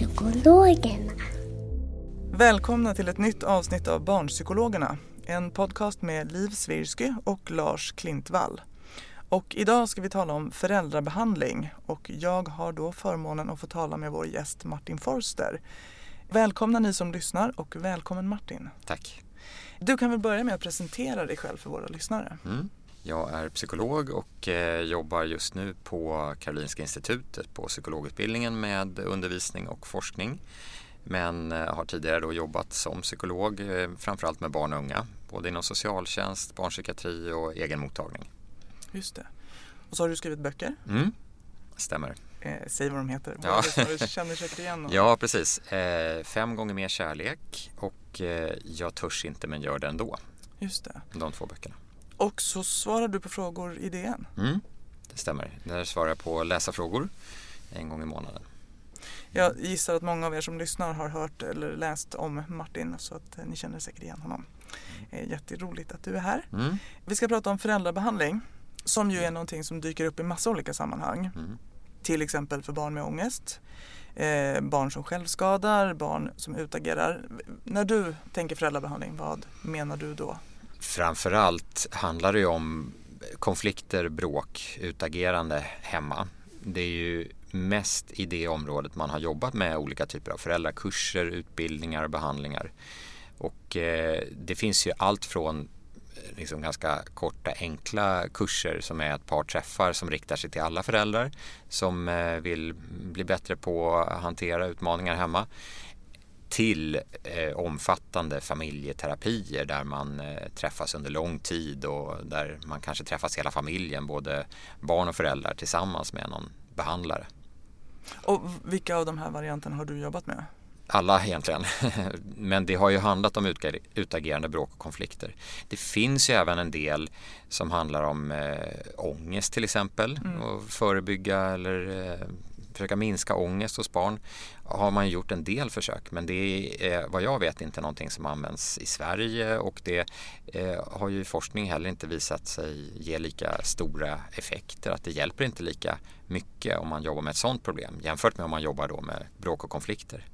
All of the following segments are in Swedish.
Barnpsykologerna. Välkomna till ett nytt avsnitt av Barnpsykologerna. En podcast med Liv Svirsky och Lars Klintvall. Och idag ska vi tala om föräldrabehandling och jag har då förmånen att få tala med vår gäst Martin Forster. Välkomna ni som lyssnar och välkommen Martin. Tack. Du kan väl börja med att presentera dig själv för våra lyssnare. Mm. Jag är psykolog och eh, jobbar just nu på Karolinska institutet på psykologutbildningen med undervisning och forskning. Men eh, har tidigare då jobbat som psykolog eh, framförallt med barn och unga, både inom socialtjänst, barnpsykiatri och egenmottagning. Just det. Och så har du skrivit böcker. Mm. Stämmer. Eh, säg vad de heter. Ja. Du känner säkert igen dem. Ja, precis. Eh, fem gånger mer kärlek och eh, Jag törs inte men gör det ändå. Just det. De två böckerna. Och så svarar du på frågor i DN. Mm. Det stämmer. Där svarar jag på läsarfrågor en gång i månaden. Jag gissar att många av er som lyssnar har hört eller läst om Martin så att eh, ni känner säkert igen honom. Jätteroligt att du är här. Mm. Vi ska prata om föräldrabehandling som ju är någonting som dyker upp i massa olika sammanhang. Mm. Till exempel för barn med ångest, eh, barn som självskadar, barn som utagerar. När du tänker föräldrabehandling, vad menar du då? Framförallt handlar det ju om konflikter, bråk, utagerande hemma. Det är ju mest i det området man har jobbat med olika typer av föräldrakurser, utbildningar och behandlingar. Och eh, det finns ju allt från eh, liksom ganska korta enkla kurser som är ett par träffar som riktar sig till alla föräldrar som eh, vill bli bättre på att hantera utmaningar hemma till eh, omfattande familjeterapier där man eh, träffas under lång tid och där man kanske träffas hela familjen, både barn och föräldrar tillsammans med någon behandlare. Och vilka av de här varianterna har du jobbat med? Alla egentligen, men det har ju handlat om utagerande bråk och konflikter. Det finns ju även en del som handlar om eh, ångest till exempel och förebygga eller eh, försöka minska ångest hos barn har man gjort en del försök. Men det är vad jag vet inte någonting som används i Sverige. Och det eh, har ju forskning heller inte visat sig ge lika stora effekter. Att det hjälper inte lika mycket om man jobbar med ett sådant problem jämfört med om man jobbar då med bråk och konflikter.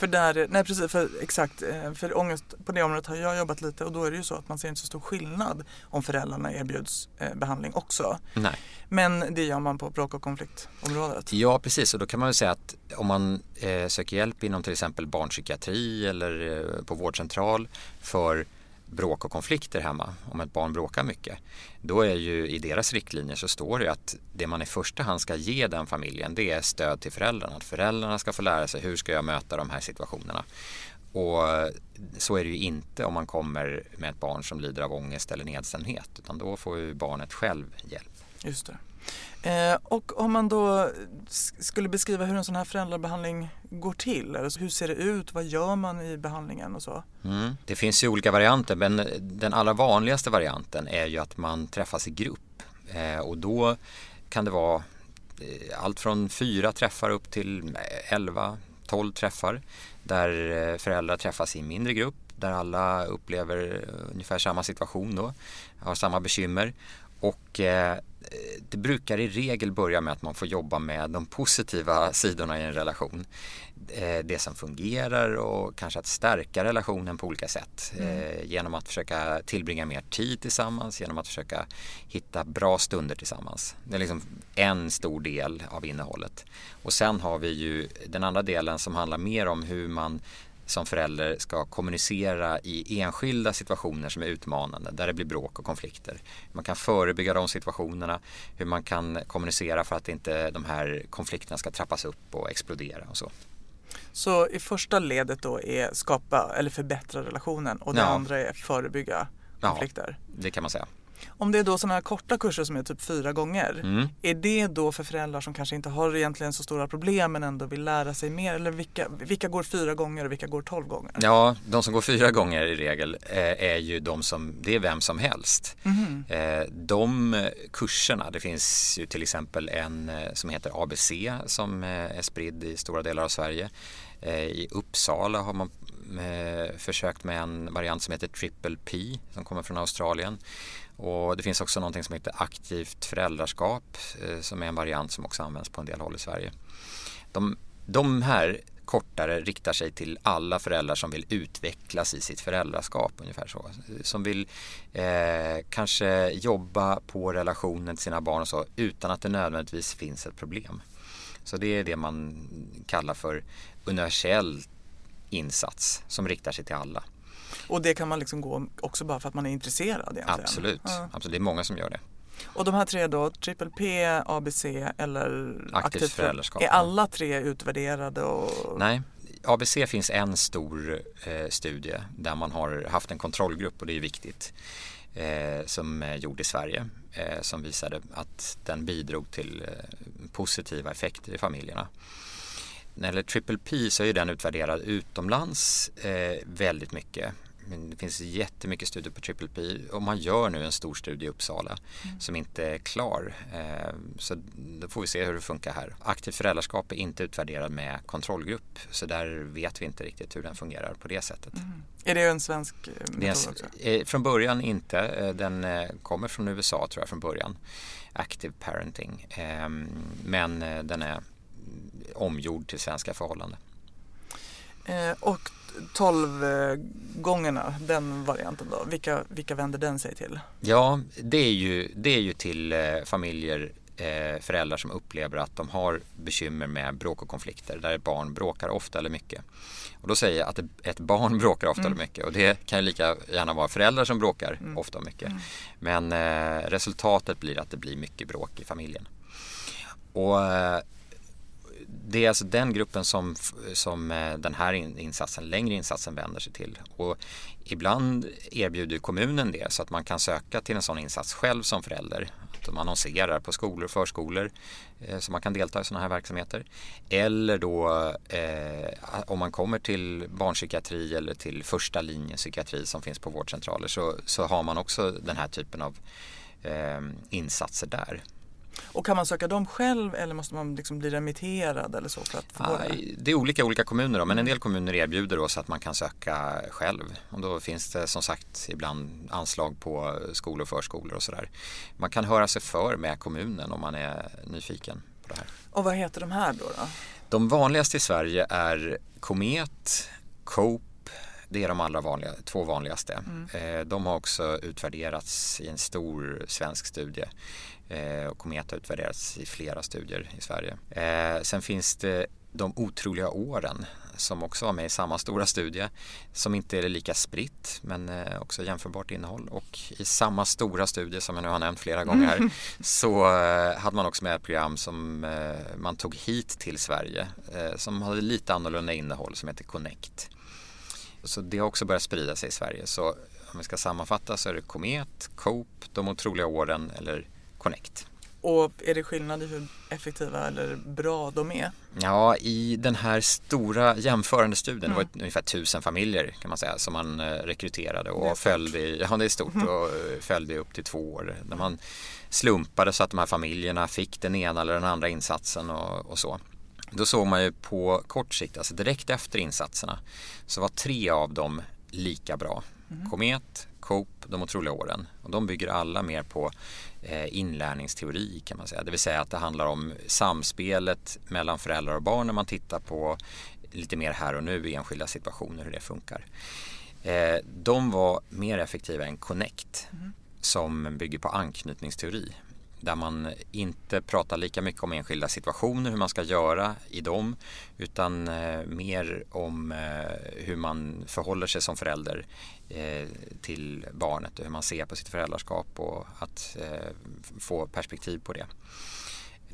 För där, nej precis, för exakt, eh, för ångest på det området har jag jobbat lite och då är det ju så att man ser inte så stor skillnad om föräldrarna erbjuds eh, behandling också. Nej. Men det gör man på bråk och konfliktområdet. Ja, precis. Och då kan man säga att om man eh, söker hjälp inom till exempel barnpsykiatri eller eh, på vårdcentral för bråk och konflikter hemma, om ett barn bråkar mycket, då är ju i deras riktlinjer så står det att det man i första hand ska ge den familjen det är stöd till föräldrarna. Att föräldrarna ska få lära sig hur ska jag möta de här situationerna. Och så är det ju inte om man kommer med ett barn som lider av ångest eller nedstämdhet utan då får ju barnet själv hjälp. Just det. Eh, och om man då skulle beskriva hur en sån här föräldrabehandling går till, alltså hur ser det ut, vad gör man i behandlingen och så? Mm. Det finns ju olika varianter men den allra vanligaste varianten är ju att man träffas i grupp eh, och då kan det vara eh, allt från fyra träffar upp till 11, 12 träffar där föräldrar träffas i en mindre grupp där alla upplever ungefär samma situation då, har samma bekymmer och eh, det brukar i regel börja med att man får jobba med de positiva sidorna i en relation. Eh, det som fungerar och kanske att stärka relationen på olika sätt. Mm. Eh, genom att försöka tillbringa mer tid tillsammans, genom att försöka hitta bra stunder tillsammans. Det är liksom en stor del av innehållet. Och sen har vi ju den andra delen som handlar mer om hur man som förälder ska kommunicera i enskilda situationer som är utmanande, där det blir bråk och konflikter. Hur man kan förebygga de situationerna, hur man kan kommunicera för att inte de här konflikterna ska trappas upp och explodera och så. Så i första ledet då är skapa eller förbättra relationen och det ja. andra är förebygga konflikter? Ja, det kan man säga. Om det är då sådana här korta kurser som är typ fyra gånger, mm. är det då för föräldrar som kanske inte har egentligen så stora problem men ändå vill lära sig mer? Eller vilka, vilka går fyra gånger och vilka går tolv gånger? Ja, de som går fyra gånger i regel eh, är ju de som, det är vem som helst. Mm. De kurserna, det finns ju till exempel en eh, som heter ABC som är spridd i stora delar av Sverige. I Uppsala har man försökt med en variant som heter Triple P som kommer från Australien. Och det finns också någonting som heter aktivt föräldraskap eh, som är en variant som också används på en del håll i Sverige. De, de här kortare riktar sig till alla föräldrar som vill utvecklas i sitt föräldraskap ungefär så. Som vill eh, kanske jobba på relationen till sina barn och så utan att det nödvändigtvis finns ett problem. Så det är det man kallar för universell insats som riktar sig till alla. Och det kan man liksom gå också bara för att man är intresserad egentligen? Absolut, ja. Absolut. det är många som gör det. Och de här tre då, triple P, ABC eller aktivt, aktivt föräldraskap. Är alla tre utvärderade? Och... Nej, ABC finns en stor eh, studie där man har haft en kontrollgrupp och det är viktigt. Eh, som är gjord i Sverige eh, som visade att den bidrog till eh, positiva effekter i familjerna. När det gäller Triple P så är den utvärderad utomlands eh, väldigt mycket det finns jättemycket studier på Triple P och man gör nu en stor studie i Uppsala mm. som inte är klar. Eh, så då får vi se hur det funkar här. Aktivt föräldraskap är inte utvärderad med kontrollgrupp så där vet vi inte riktigt hur den fungerar på det sättet. Mm. Är det en svensk eh, metod också? Eh, från början inte. Den kommer från USA tror jag från början. Active parenting. Ehm, men den är omgjord till svenska förhållanden. Och 12 eh, gångerna, den varianten då, vilka, vilka vänder den sig till? Ja, det är ju, det är ju till eh, familjer, eh, föräldrar som upplever att de har bekymmer med bråk och konflikter där ett barn bråkar ofta eller mycket. Och då säger jag att ett barn bråkar ofta mm. eller mycket och det kan ju lika gärna vara föräldrar som bråkar mm. ofta och mycket. Mm. Men eh, resultatet blir att det blir mycket bråk i familjen. Och eh, det är alltså den gruppen som, som eh, den här insatsen, längre insatsen vänder sig till. Och ibland erbjuder kommunen det så att man kan söka till en sån insats själv som förälder. Att de annonserar på skolor och förskolor eh, så man kan delta i sådana här verksamheter. Eller då eh, om man kommer till barnpsykiatri eller till första linjen psykiatri som finns på vårdcentraler så, så har man också den här typen av eh, insatser där. Och kan man söka dem själv eller måste man liksom bli remitterad eller så för att få det? Det är olika olika kommuner då, men en del kommuner erbjuder då så att man kan söka själv. Och då finns det som sagt ibland anslag på skolor och förskolor och sådär. Man kan höra sig för med kommunen om man är nyfiken på det här. Och vad heter de här då? då? De vanligaste i Sverige är Komet, Cope det är de allra vanliga, två vanligaste. Mm. Eh, de har också utvärderats i en stor svensk studie. Eh, och Komet har utvärderats i flera studier i Sverige. Eh, sen finns det de otroliga åren som också var med i samma stora studie som inte är lika spritt men eh, också jämförbart innehåll och i samma stora studie som jag nu har nämnt flera gånger här mm. så hade man också med ett program som man tog hit till Sverige som hade lite annorlunda innehåll som heter Connect. Så det har också börjat sprida sig i Sverige så om vi ska sammanfatta så är det Komet, Cope, De otroliga åren eller Connect. Och är det skillnad i hur effektiva eller bra de är? Ja, i den här stora jämförande studien, mm. det var mm. ungefär tusen familjer kan man säga som man eh, rekryterade och följde i, ja det är stort mm. och eh, följde upp till två år. När man slumpade så att de här familjerna fick den ena eller den andra insatsen och, och så. Då såg man ju på kort sikt, alltså direkt efter insatserna, så var tre av dem lika bra. Mm. Komet, Coop, De otroliga åren. Och de bygger alla mer på inlärningsteori kan man säga. Det vill säga att det handlar om samspelet mellan föräldrar och barn när man tittar på lite mer här och nu i enskilda situationer hur det funkar. Eh, de var mer effektiva än Connect mm. som bygger på anknytningsteori där man inte pratar lika mycket om enskilda situationer, hur man ska göra i dem utan eh, mer om eh, hur man förhåller sig som förälder eh, till barnet och hur man ser på sitt föräldraskap och att eh, få perspektiv på det.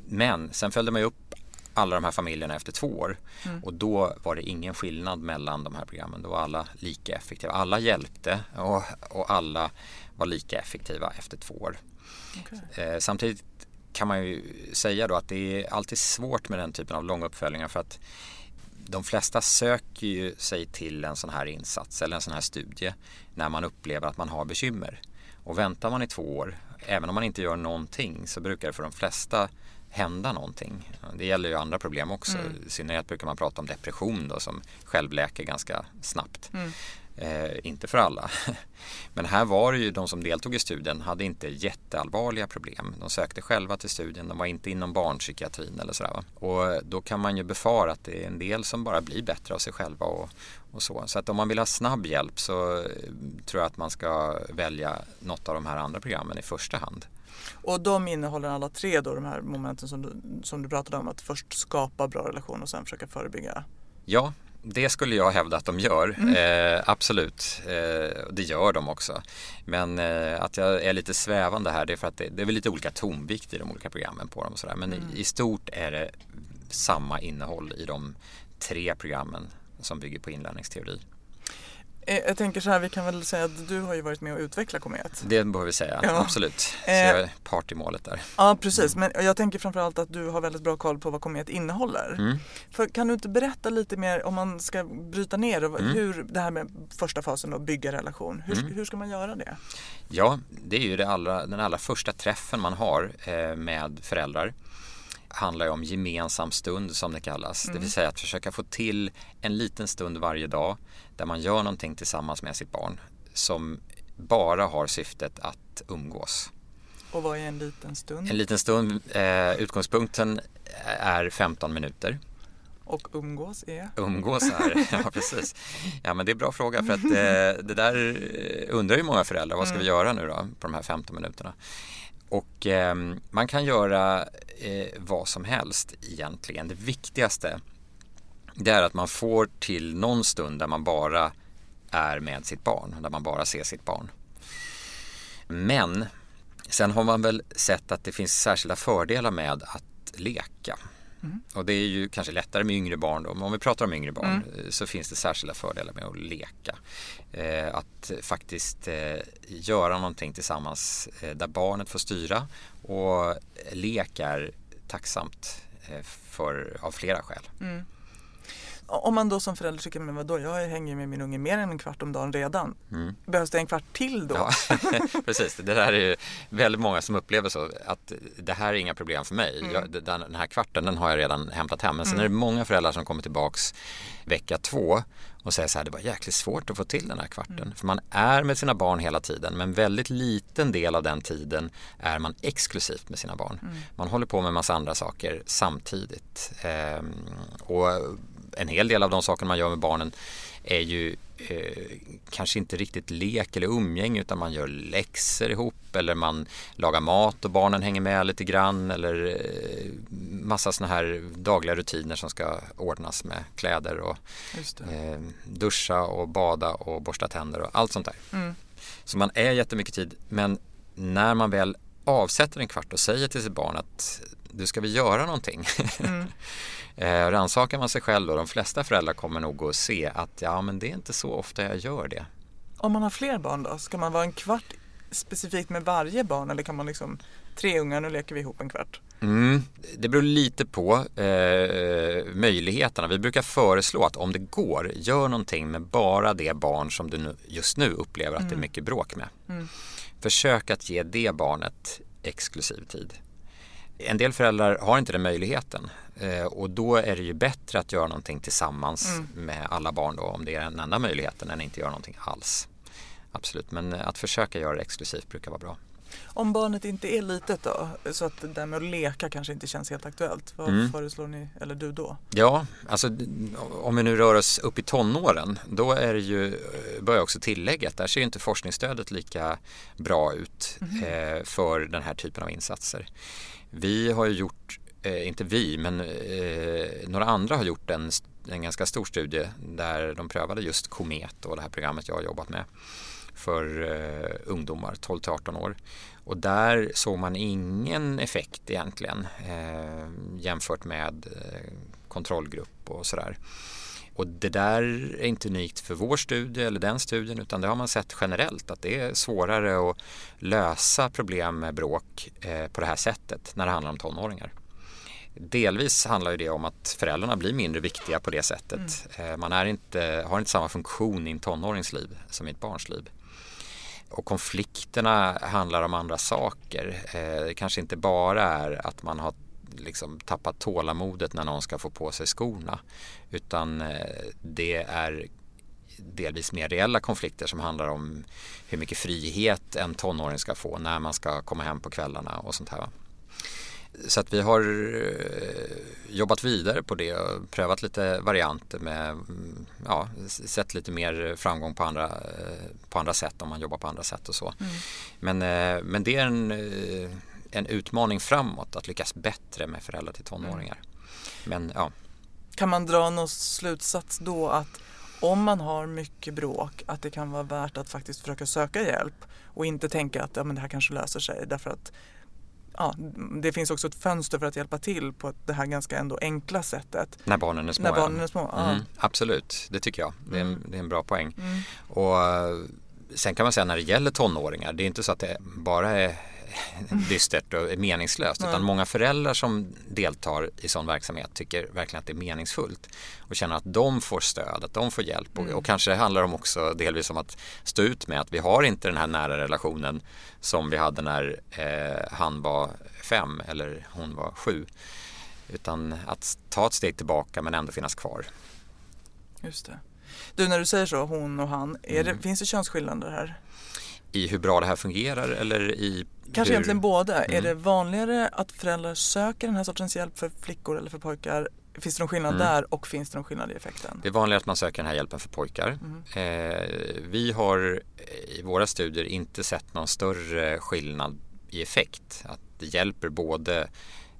Men sen följde man upp alla de här familjerna efter två år mm. och då var det ingen skillnad mellan de här programmen. Då var alla lika effektiva. Alla hjälpte och, och alla var lika effektiva efter två år. Okay. Eh, samtidigt kan man ju säga då att det är alltid svårt med den typen av långa uppföljningar för att de flesta söker ju sig till en sån här insats eller en sån här studie när man upplever att man har bekymmer. Och väntar man i två år, även om man inte gör någonting, så brukar det för de flesta hända någonting. Det gäller ju andra problem också. Mm. I synnerhet brukar man prata om depression då, som självläker ganska snabbt. Mm. Eh, inte för alla. Men här var det ju de som deltog i studien hade inte jätteallvarliga problem. De sökte själva till studien, de var inte inom barnpsykiatrin eller sådär. Och då kan man ju befara att det är en del som bara blir bättre av sig själva och, och så. Så att om man vill ha snabb hjälp så eh, tror jag att man ska välja något av de här andra programmen i första hand. Och de innehåller alla tre då de här momenten som du, som du pratade om, att först skapa bra relation och sen försöka förebygga? Ja, det skulle jag hävda att de gör, mm. eh, absolut. Eh, det gör de också. Men eh, att jag är lite svävande här det är för att det, det är väl lite olika tonvikt i de olika programmen på dem och sådär. Men mm. i, i, stort är det samma innehåll i de tre programmen som bygger på inlärningsteori. Eh, jag tänker så här, vi kan väl säga att du har ju varit med och utvecklat Komet. Det behöver vi säga, ja. absolut. Så jag är part i målet där. Ja, precis. Men jag tänker framförallt att du har väldigt bra koll på vad Komet innehåller. Mm. För kan du inte berätta lite mer om man ska bryta ner mm. hur det här med första fasen och bygga relation. Hur, mm. hur ska man göra det? Ja, det är ju det allra, den allra första träffen man har eh, med föräldrar handlar ju om gemensam stund som det kallas. Mm. Det vill säga att försöka få till en liten stund varje dag där man gör någonting tillsammans med sitt barn som bara har syftet att umgås. Och vad är en liten stund? En liten stund, eh, utgångspunkten är 15 minuter. Och umgås är? Umgås är, ja precis. Ja men det är en bra fråga för att eh, det där undrar ju många föräldrar, vad ska vi mm. göra nu då på de här 15 minuterna? Och eh, man kan göra eh, vad som helst egentligen. Det viktigaste det är att man får till någon stund där man bara är med sitt barn, där man bara ser sitt barn. Men sen har man väl sett att det finns särskilda fördelar med att leka. Mm. Och det är ju kanske lättare med yngre barn då. Men om vi pratar om yngre barn mm. så finns det särskilda fördelar med att leka. Eh, att faktiskt eh, göra någonting tillsammans eh, där barnet får styra och lek är tacksamt eh, för, av flera skäl. Mm. Om man då som förälder tycker, men vadå, jag hänger med min unge mer än en kvart om dagen redan. Mm. Behövs det en kvart till då? Ja, precis. Det där är ju väldigt många som upplever så att det här är inga problem för mig. Mm. Jag, den, här kvarten den har jag redan hämtat hem. Men sen mm. är det många föräldrar som kommer tillbaks vecka två och säger så här, det var jäkligt svårt att få till den här kvarten. Mm. För man är med sina barn hela tiden men väldigt liten del av den tiden är man exklusivt med sina barn. Mm. Man håller på med massa andra saker samtidigt. Ehm, och en hel del av de saker man gör med barnen är ju eh, kanske inte riktigt lek eller umgänge utan man gör läxor ihop eller man lagar mat och barnen hänger med lite grann eller eh, massa sådana här dagliga rutiner som ska ordnas med kläder och eh, duscha och bada och borsta tänder och allt sånt där. Mm. Så man är jättemycket tid men när man väl avsätter en kvart och säger till sitt barn att du ska vi göra någonting mm. Eh, rannsakar man sig själv då, de flesta föräldrar kommer nog att se att ja men det är inte så ofta jag gör det. Om man har fler barn då, ska man vara en kvart specifikt med varje barn eller kan man liksom tre ungar, nu leker vi ihop en kvart? Mm, det beror lite på eh, möjligheterna. Vi brukar föreslå att om det går, gör någonting med bara det barn som du nu, just nu upplever att mm. det är mm. mycket bråk med. Mm. Försök att ge det barnet exklusiv tid. En del föräldrar har inte den möjligheten eh, och då är det ju bättre att göra någonting tillsammans mm. med alla barn då om det är den enda möjligheten än att inte göra någonting alls. Absolut, men att försöka göra det exklusivt brukar vara bra. Om barnet inte är litet då, så att det där med att leka kanske inte känns helt aktuellt. Vad Mm. föreslår ni, eller du då? Ja, alltså om vi nu rör oss upp i tonåren då är det ju, bör jag också tillägga att där ser ju inte forskningsstödet lika bra ut eh, för den här typen av insatser. Vi har ju gjort, eh, inte vi, men eh, några andra har gjort en, en ganska stor studie där de prövade just Komet och det här programmet jag har jobbat med för eh, ungdomar 12 till 18 år. Och där såg man ingen effekt egentligen eh, jämfört med eh, kontrollgrupp och sådär. Och det där är inte unikt för vår studie eller den studien utan det har man sett generellt att det är svårare att lösa problem med bråk eh, på det här sättet när det handlar om tonåringar. Delvis handlar det om att föräldrarna blir mindre viktiga på det sättet. Eh, Man är inte, har inte samma funktion i en tonårings liv som i ett barns liv. Och konflikterna handlar om andra saker. Eh, Det kanske inte bara är att man har liksom tappat tålamodet när någon ska få på sig skorna. Utan eh, det är delvis mer reella konflikter som handlar om hur mycket frihet en tonåring ska få när man ska komma hem på kvällarna och sånt här. Så att vi har eh, jobbat vidare på det och prövat lite varianter med, mm, ja, sett lite mer framgång på andra, eh, på andra sätt om man jobbar på andra sätt och så. Men, eh, men det är en, en utmaning framåt att lyckas bättre med föräldrar till tonåringar. Men ja, Kan man dra någon slutsats då att om man har mycket bråk att det kan vara värt att faktiskt försöka söka hjälp och inte tänka att ja, men det här kanske löser sig därför att ja, det finns också ett fönster för att hjälpa till på det här ganska ändå enkla sättet. när barnen är små. När barnen är små. Ja. Mm, absolut, det tycker jag. Det är en, Mm. det är en bra poäng. Mm. Och eh, sen kan man säga när det gäller tonåringar, det är inte så att det bara är dystert och meningslöst Nej. utan många föräldrar som deltar i sån verksamhet tycker verkligen att det är meningsfullt och känner att de får stöd, att de får hjälp och, Mm. och kanske handlar det om också delvis om att stå ut med att vi har inte den här nära relationen som vi hade när eh, han var fem eller hon var sju utan att ta ett steg tillbaka men ändå finnas kvar. Just det. Du när du säger så, hon och han, är Mm. det, finns det könsskillnader här? I hur bra det här fungerar eller i Kanske hur... egentligen båda. Är Mm. det vanligare att föräldrar söker den här sortens hjälp för flickor eller för pojkar? Finns det någon skillnad Mm. där och finns det någon skillnad i effekten? Det är vanligare att man söker den här hjälpen för pojkar. Mm. Eh, vi har i våra studier inte sett någon större skillnad i effekt. Att det hjälper både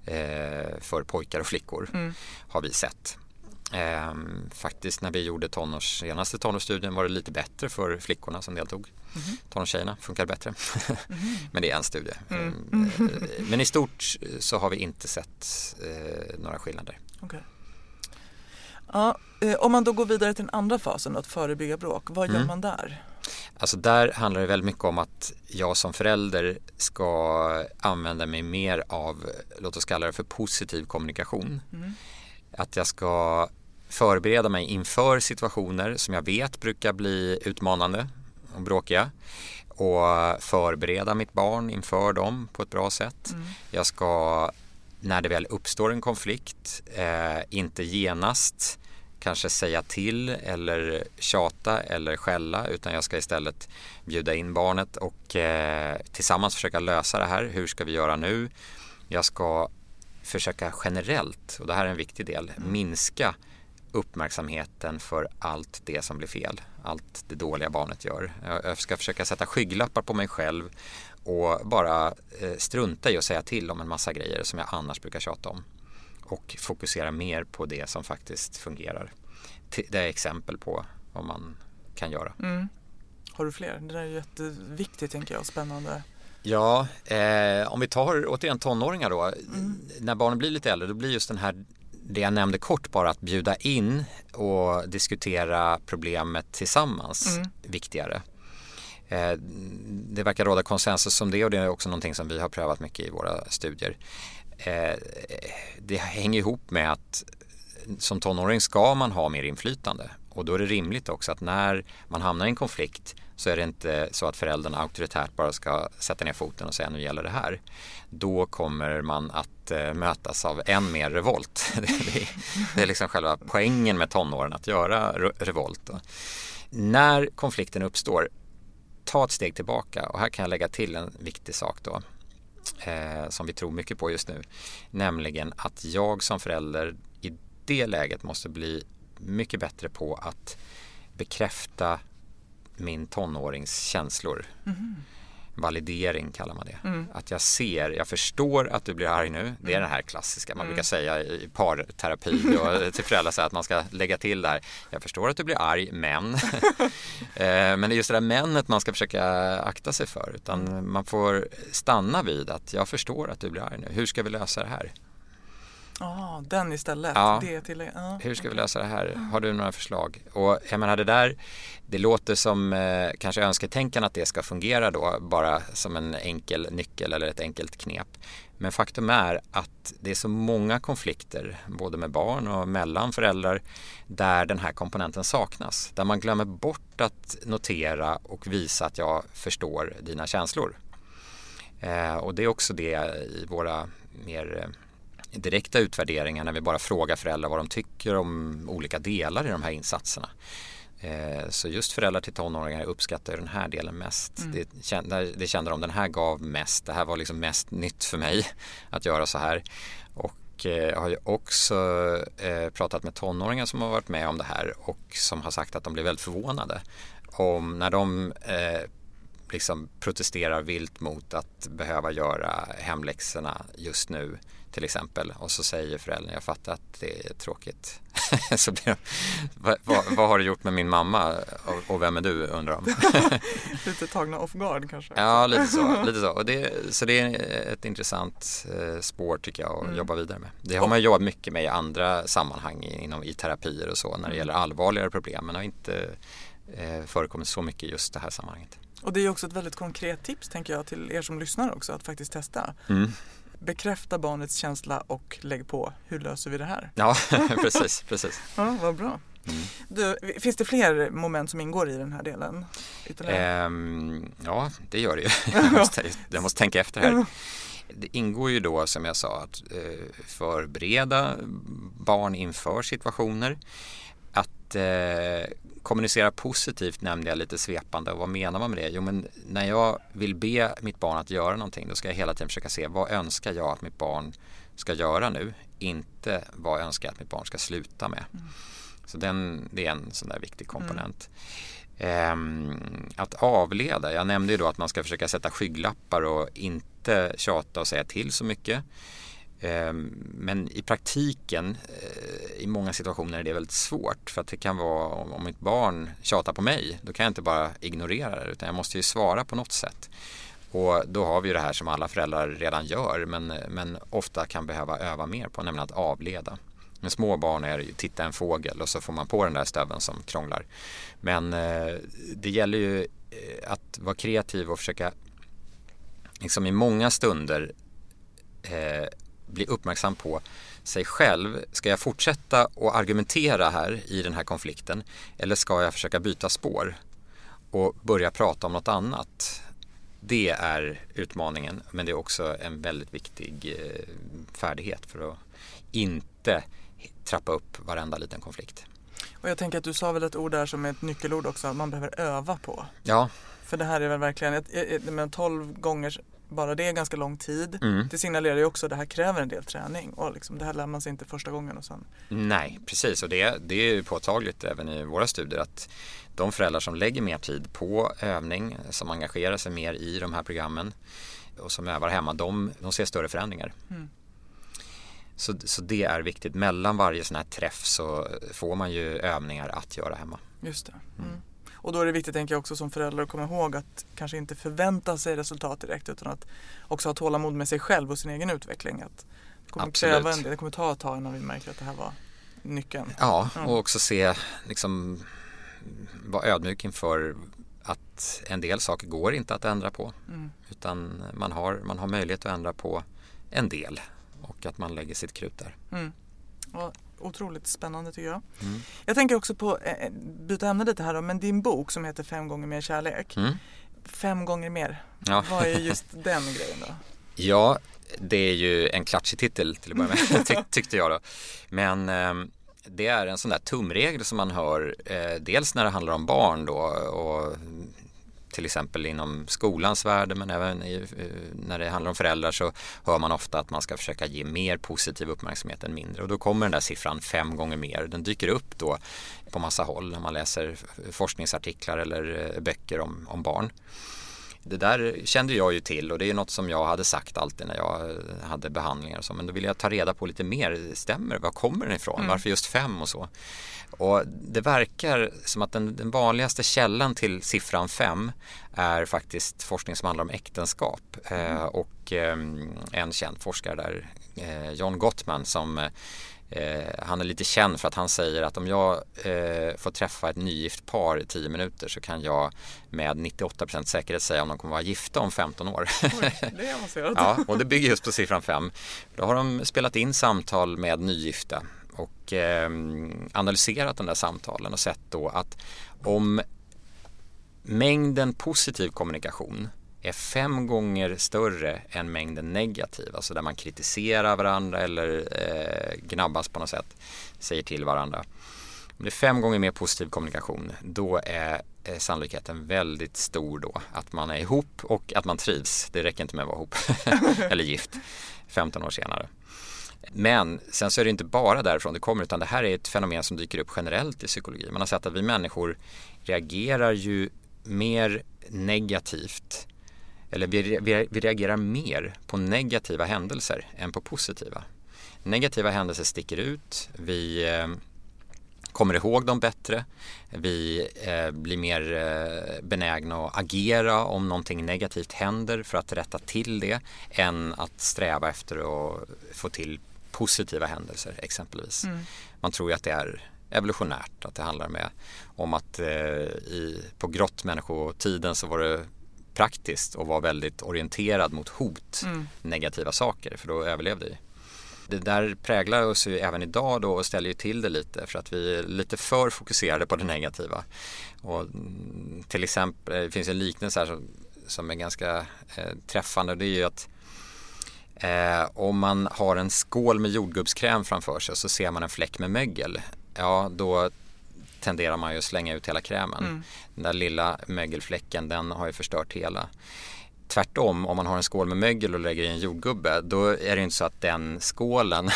eh, för pojkar och flickor Mm. har vi sett. Eh, faktiskt när vi gjorde tonårs, senaste tonårsstudien var det lite bättre för flickorna som deltog. Mhm. Tonårstjejerna funkar bättre. Men det är en studie. Mm. Eh, Men i stort så har vi inte sett eh, några skillnader. Okej. Ja, eh, om man då går vidare till den andra fasen, att förebygga bråk, vad gör Mm. man där? Alltså där handlar det väldigt mycket om att jag som förälder ska använda mig mer av, låt oss kalla det för positiv kommunikation. Att jag ska förbereda mig inför situationer som jag vet brukar bli utmanande och bråkiga och förbereda mitt barn inför dem på ett bra sätt. Mm. Jag ska, när det väl uppstår en konflikt, eh, inte genast kanske säga till eller tjata eller skälla utan jag ska istället bjuda in barnet och eh, tillsammans försöka lösa det här. Hur ska vi göra nu? Jag ska försöka generellt, och det här är en viktig del, minska uppmärksamheten för allt det som blir fel. Allt det dåliga barnet gör. Jag ska försöka sätta skygglappar på mig själv och bara eh, strunta i att säga till om en massa grejer som jag annars brukar tjata om. Och fokusera mer på det som faktiskt fungerar. Det är exempel på vad man kan göra. Mm. Har du fler? Det där är jätteviktigt tänker jag och spännande. Ja, eh, om vi tar återigen tonåringar då. När barnen blir lite äldre då blir just den här det jag nämnde kort bara att bjuda in och diskutera problemet tillsammans Mm. viktigare. Eh, det verkar råda konsensus om det och det är också någonting som vi har prövat mycket i våra studier. Eh, det hänger ihop med att som tonåring ska man ha mer inflytande och då är det rimligt också att när man hamnar i en konflikt så är det inte så att föräldrarna auktoritärt bara ska sätta ner foten och säga nu gäller det här. Då kommer man att eh, mötas av än mer revolt. det, är, det är liksom själva poängen med tonåren att göra revolt. När konflikten uppstår ta ett steg tillbaka och här kan jag lägga till en viktig sak då eh, som vi tror mycket på just nu. Nämligen att jag som förälder i det läget måste bli mycket bättre på att bekräfta min tonårings känslor. Mm. Validering kallar man det. Mm. Att jag ser, jag förstår att du blir arg nu. Det är mm. det här klassiska man mm. brukar säga i parterapi och till föräldrar så att man ska lägga till det här. Jag förstår att du blir arg men. Eh, men det är just det där männet man ska försöka akta sig för. Utan mm. man får stanna vid att jag förstår att du blir arg nu. Hur ska vi lösa det här? Ja, ah, den istället. Ja. Det till, ah, Hur ska vi lösa det här? Har du några förslag? Och jag menar det där, det låter som eh, kanske önsketänkan att det ska fungera då bara som en enkel nyckel eller ett enkelt knep. Men faktum är att det är så många konflikter, både med barn och mellan föräldrar, där den här komponenten saknas. Där man glömmer bort att notera och visa att jag förstår dina känslor. Eh, och det är också det i våra mer eh, direkta utvärderingar när vi bara frågar föräldrar vad de tycker om olika delar i de här insatserna. Eh, så just föräldrar till tonåringar uppskattar den här delen mest. Mm. Det, kände, det kände de, den här gav mest. Det här var liksom mest nytt för mig att göra så här. Och jag eh, har ju också eh, pratat med tonåringar som har varit med om det här och som har sagt att de blir väldigt förvånade om när de liksom protesterar vilt mot att behöva göra hemläxorna just nu till exempel och så säger föräldern jag fattar att det är tråkigt. så blir de, vad, vad, vad, har du gjort med min mamma och, och vem är du undrar de. lite tagna off guard kanske? Ja, lite så. Lite så. Och det, så det är ett intressant eh, spår tycker jag att mm. jobba vidare med. Det har man jobbat mycket med i andra sammanhang inom, i terapier och så när det mm. gäller allvarligare problem men har inte eh, förekommit så mycket i just det här sammanhanget. Och det är också ett väldigt konkret tips tänker jag till er som lyssnar också att faktiskt testa. Mm. Bekräfta barnets känsla och lägg på hur löser vi det här? Ja, precis. precis. ja, vad bra. Mm. Du, finns det fler moment som ingår i den här delen? Um, ja, det gör det ju. jag, måste, jag måste tänka efter här. Det ingår ju då som jag sa att eh, förbereda barn inför situationer. Att eh, kommunicera positivt nämnde jag lite svepande och vad menar man med det? Jo men när jag vill be mitt barn att göra någonting då ska jag hela tiden försöka se vad önskar jag att mitt barn ska göra nu? Inte vad önskar jag att mitt barn ska sluta med. Mm. Så den, det är en sån där viktig komponent. Mm. Um, att avleda, jag nämnde ju då att man ska försöka sätta skygglappar och inte tjata och säga till så mycket. Ehm, men i praktiken eh, i många situationer är det väldigt svårt för att det kan vara om mitt barn tjatar på mig då kan jag inte bara ignorera det utan jag måste ju svara på något sätt. Och då har vi ju det här som alla föräldrar redan gör men, men ofta kan behöva öva mer på, nämligen att avleda. Med små barn är det ju titta en fågel och så får man på den där stöveln som krånglar. Men eh, det gäller ju eh, att vara kreativ och försöka liksom i många stunder eh, bli uppmärksam på sig själv. Ska jag fortsätta att argumentera här i den här konflikten eller ska jag försöka byta spår och börja prata om något annat? Det är utmaningen men det är också en väldigt viktig eh, färdighet för att inte trappa upp varenda liten konflikt. Och jag tänker att du sa väl ett ord där som är ett nyckelord också, man behöver öva på. Ja. För det här är väl verkligen, ett, 12 gånger bara det är ganska lång tid. Mm. Det signalerar ju också att det här kräver en del träning och liksom, det här lär man sig inte första gången och sen. Nej, precis och det, det är ju påtagligt även i våra studier att de föräldrar som lägger mer tid på övning, som engagerar sig mer i de här programmen och som övar hemma, de, de ser större förändringar. Mm. Så, så det är viktigt. Mellan varje sån här träff så får man ju övningar att göra hemma. Just det. Mm. Och då är det viktigt, tänker jag också som förälder, att komma ihåg att kanske inte förvänta sig resultat direkt utan att också ha tålamod med sig själv och sin egen utveckling. Att det kommer Absolut. kräva en del, det kommer ta ett tag innan vi märker att det här var nyckeln. Ja, mm. och också se, liksom, vara ödmjuk inför att en del saker går inte att ändra på. Mm. Utan man har, man har möjlighet att ändra på en del och att man lägger sitt krut där. Mm otroligt spännande tycker jag. Mm. Jag tänker också på, eh, eh, byta ämne lite här då, men din bok som heter Fem gånger mer kärlek. Mm. Fem gånger mer, ja. vad är just den grejen då? Ja, det är ju en klatschig titel till att börja med, tyck, tyckte jag då. Men eh, det är en sån där tumregel som man hör eh, dels när det handlar om barn då och till exempel inom skolans värld men även i, eh, när det handlar om föräldrar så hör man ofta att man ska försöka ge mer positiv uppmärksamhet än mindre och då kommer den där siffran fem gånger mer. Den dyker upp då på massa håll när man läser forskningsartiklar eller eh, böcker om, om barn det där kände jag ju till och det är något som jag hade sagt alltid när jag hade behandlingar och så. Men då ville jag ta reda på lite mer. Stämmer Var kommer den ifrån? Mm. Varför just fem och så? Och det verkar som att den, den, vanligaste källan till siffran fem är faktiskt forskning som handlar om äktenskap. Mm. Eh, och eh, en känd forskare där, eh, John Gottman, som Eh, han är lite känd för att han säger att om jag eh, får träffa ett nygift par i 10 minuter så kan jag med 98% säkerhet säga om de kommer vara gifta om 15 år. Oj, ja, och det bygger just på siffran 5. Då har de spelat in samtal med nygifta och eh, analyserat de där samtalen och sett då att om mängden positiv kommunikation är fem gånger större än mängden negativ, alltså där man kritiserar varandra eller eh, gnabbas på något sätt, säger till varandra. Om det är fem gånger mer positiv kommunikation, då är eh, sannolikheten väldigt stor då att man är ihop och att man trivs. Det räcker inte med att vara ihop eller gift 15 år senare. Men sen så är det inte bara därifrån det kommer utan det här är ett fenomen som dyker upp generellt i psykologi. Man har sett att vi människor reagerar ju mer negativt eller vi, vi, vi reagerar mer på negativa händelser än på positiva. Negativa händelser sticker ut, vi eh, kommer ihåg dem bättre, vi eh, blir mer eh, benägna att agera om någonting negativt händer för att rätta till det än att sträva efter att få till positiva händelser exempelvis. Mm. Man tror ju att det är evolutionärt, att det handlar med om att eh, i, på grottmänniskotiden så var det praktiskt och var väldigt orienterad mot hot, mm. negativa saker, för då överlevde vi. Det där präglar oss ju även idag då och ställer ju till det lite för att vi är lite för fokuserade på det negativa. Och mm, till exempel, det finns en liknelse här som, som är ganska eh, träffande och det är ju att eh, om man har en skål med jordgubbskräm framför sig så ser man en fläck med mögel, ja då tenderar man ju att slänga ut hela krämen. Mm. Den där lilla mögelfläcken den har ju förstört hela. Tvärtom, om man har en skål med mögel och lägger i en jordgubbe då är det inte så att den skålen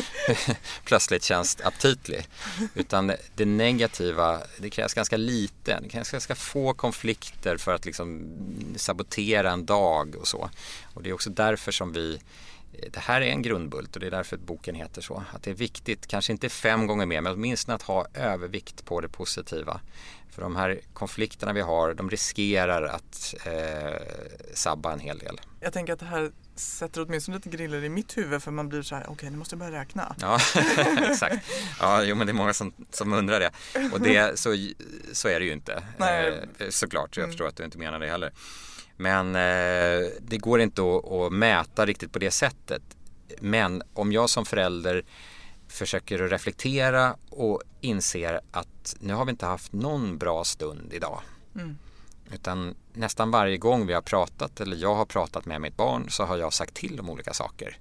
plötsligt känns aptitlig. Utan det negativa, det krävs ganska lite, det krävs ganska få konflikter för att liksom sabotera en dag och så. Och det är också därför som vi det här är en grundbult och det är därför boken heter så. Att det är viktigt, kanske inte fem gånger mer, men åtminstone att ha övervikt på det positiva. För de här konflikterna vi har, de riskerar att eh, sabba en hel del. Jag tänker att det här sätter åtminstone lite griller i mitt huvud för man blir så här, okej okay, nu måste jag börja räkna. Ja, exakt. Ja, jo men det är många som, som undrar det. Och det, så, så är det ju inte. Nej. Eh, såklart, jag mm. förstår att du inte menar det heller. Men eh, det går inte att, att, mäta riktigt på det sättet. Men om jag som förälder försöker att reflektera och inser att nu har vi inte haft någon bra stund idag. Mm. Utan nästan varje gång vi har pratat eller jag har pratat med mitt barn så har jag sagt till om olika saker.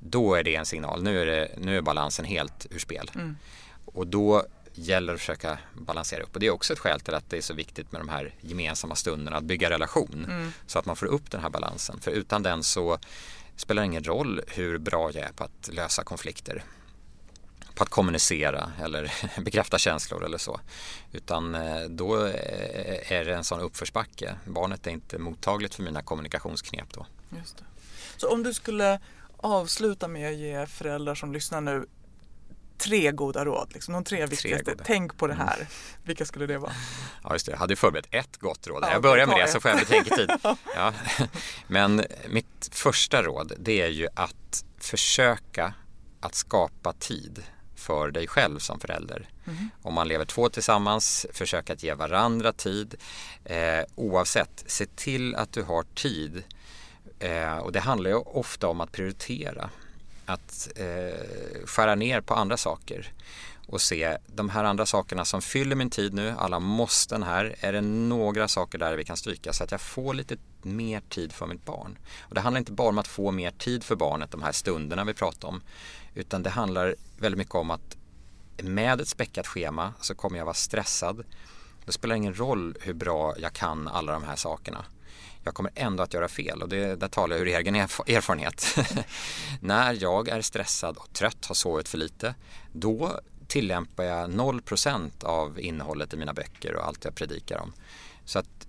Då är det en signal, nu är, det, nu är balansen helt ur spel. Mm. Och då gäller att försöka balansera upp. Och det är också ett skäl till att det är så viktigt med de här gemensamma stunderna, att bygga relation. Mm. Så att man får upp den här balansen. För utan den så spelar det ingen roll hur bra jag är på att lösa konflikter. På att kommunicera eller bekräfta känslor eller så. Utan eh, då är det en sån uppförsbacke. Barnet är inte mottagligt för mina kommunikationsknep då. Just det. Så om du skulle avsluta med att ge föräldrar som lyssnar nu tre goda råd, liksom, de tre viktigaste. Tre Tänk på det här. Mm. Vilka skulle det vara? Ja, just det. Jag hade förberett ett gott råd. Ja, jag börjar med det så får jag betänketid. ja. Men mitt första råd det är ju att försöka att skapa tid för dig själv som förälder. Mm. Om man lever två tillsammans, försök att ge varandra tid. Eh, oavsett, se till att du har tid. Eh, och det handlar ju ofta om att prioritera att eh, skära ner på andra saker och se de här andra sakerna som fyller min tid nu, alla måsten här, är det några saker där vi kan stryka så att jag får lite mer tid för mitt barn. Och det handlar inte bara om att få mer tid för barnet, de här stunderna vi pratar om, utan det handlar väldigt mycket om att med ett späckat schema så kommer jag vara stressad. Det spelar ingen roll hur bra jag kan alla de här sakerna. Jag kommer ändå att göra fel och det, där talar jag ur egen erfarenhet. När jag är stressad och trött, har sovit för lite, då tillämpar jag 0% av innehållet i mina böcker och allt jag predikar om. Så att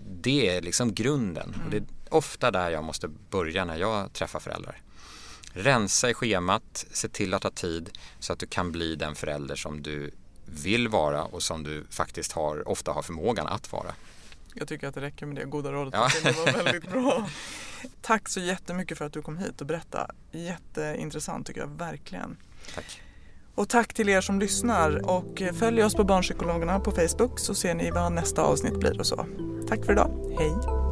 det är liksom grunden och det är ofta där jag måste börja när jag träffar föräldrar. Rensa i schemat, se till att ha tid så att du kan bli den förälder som du vill vara och som du faktiskt har, ofta har förmågan att vara. Jag tycker att det räcker med det goda rådet. Ja. Det var väldigt bra. Tack så jättemycket för att du kom hit och berättade. Jätteintressant tycker jag verkligen. Tack. Och tack till er som lyssnar och följ oss på Barnpsykologerna på Facebook så ser ni vad nästa avsnitt blir och så. Tack för idag. Hej!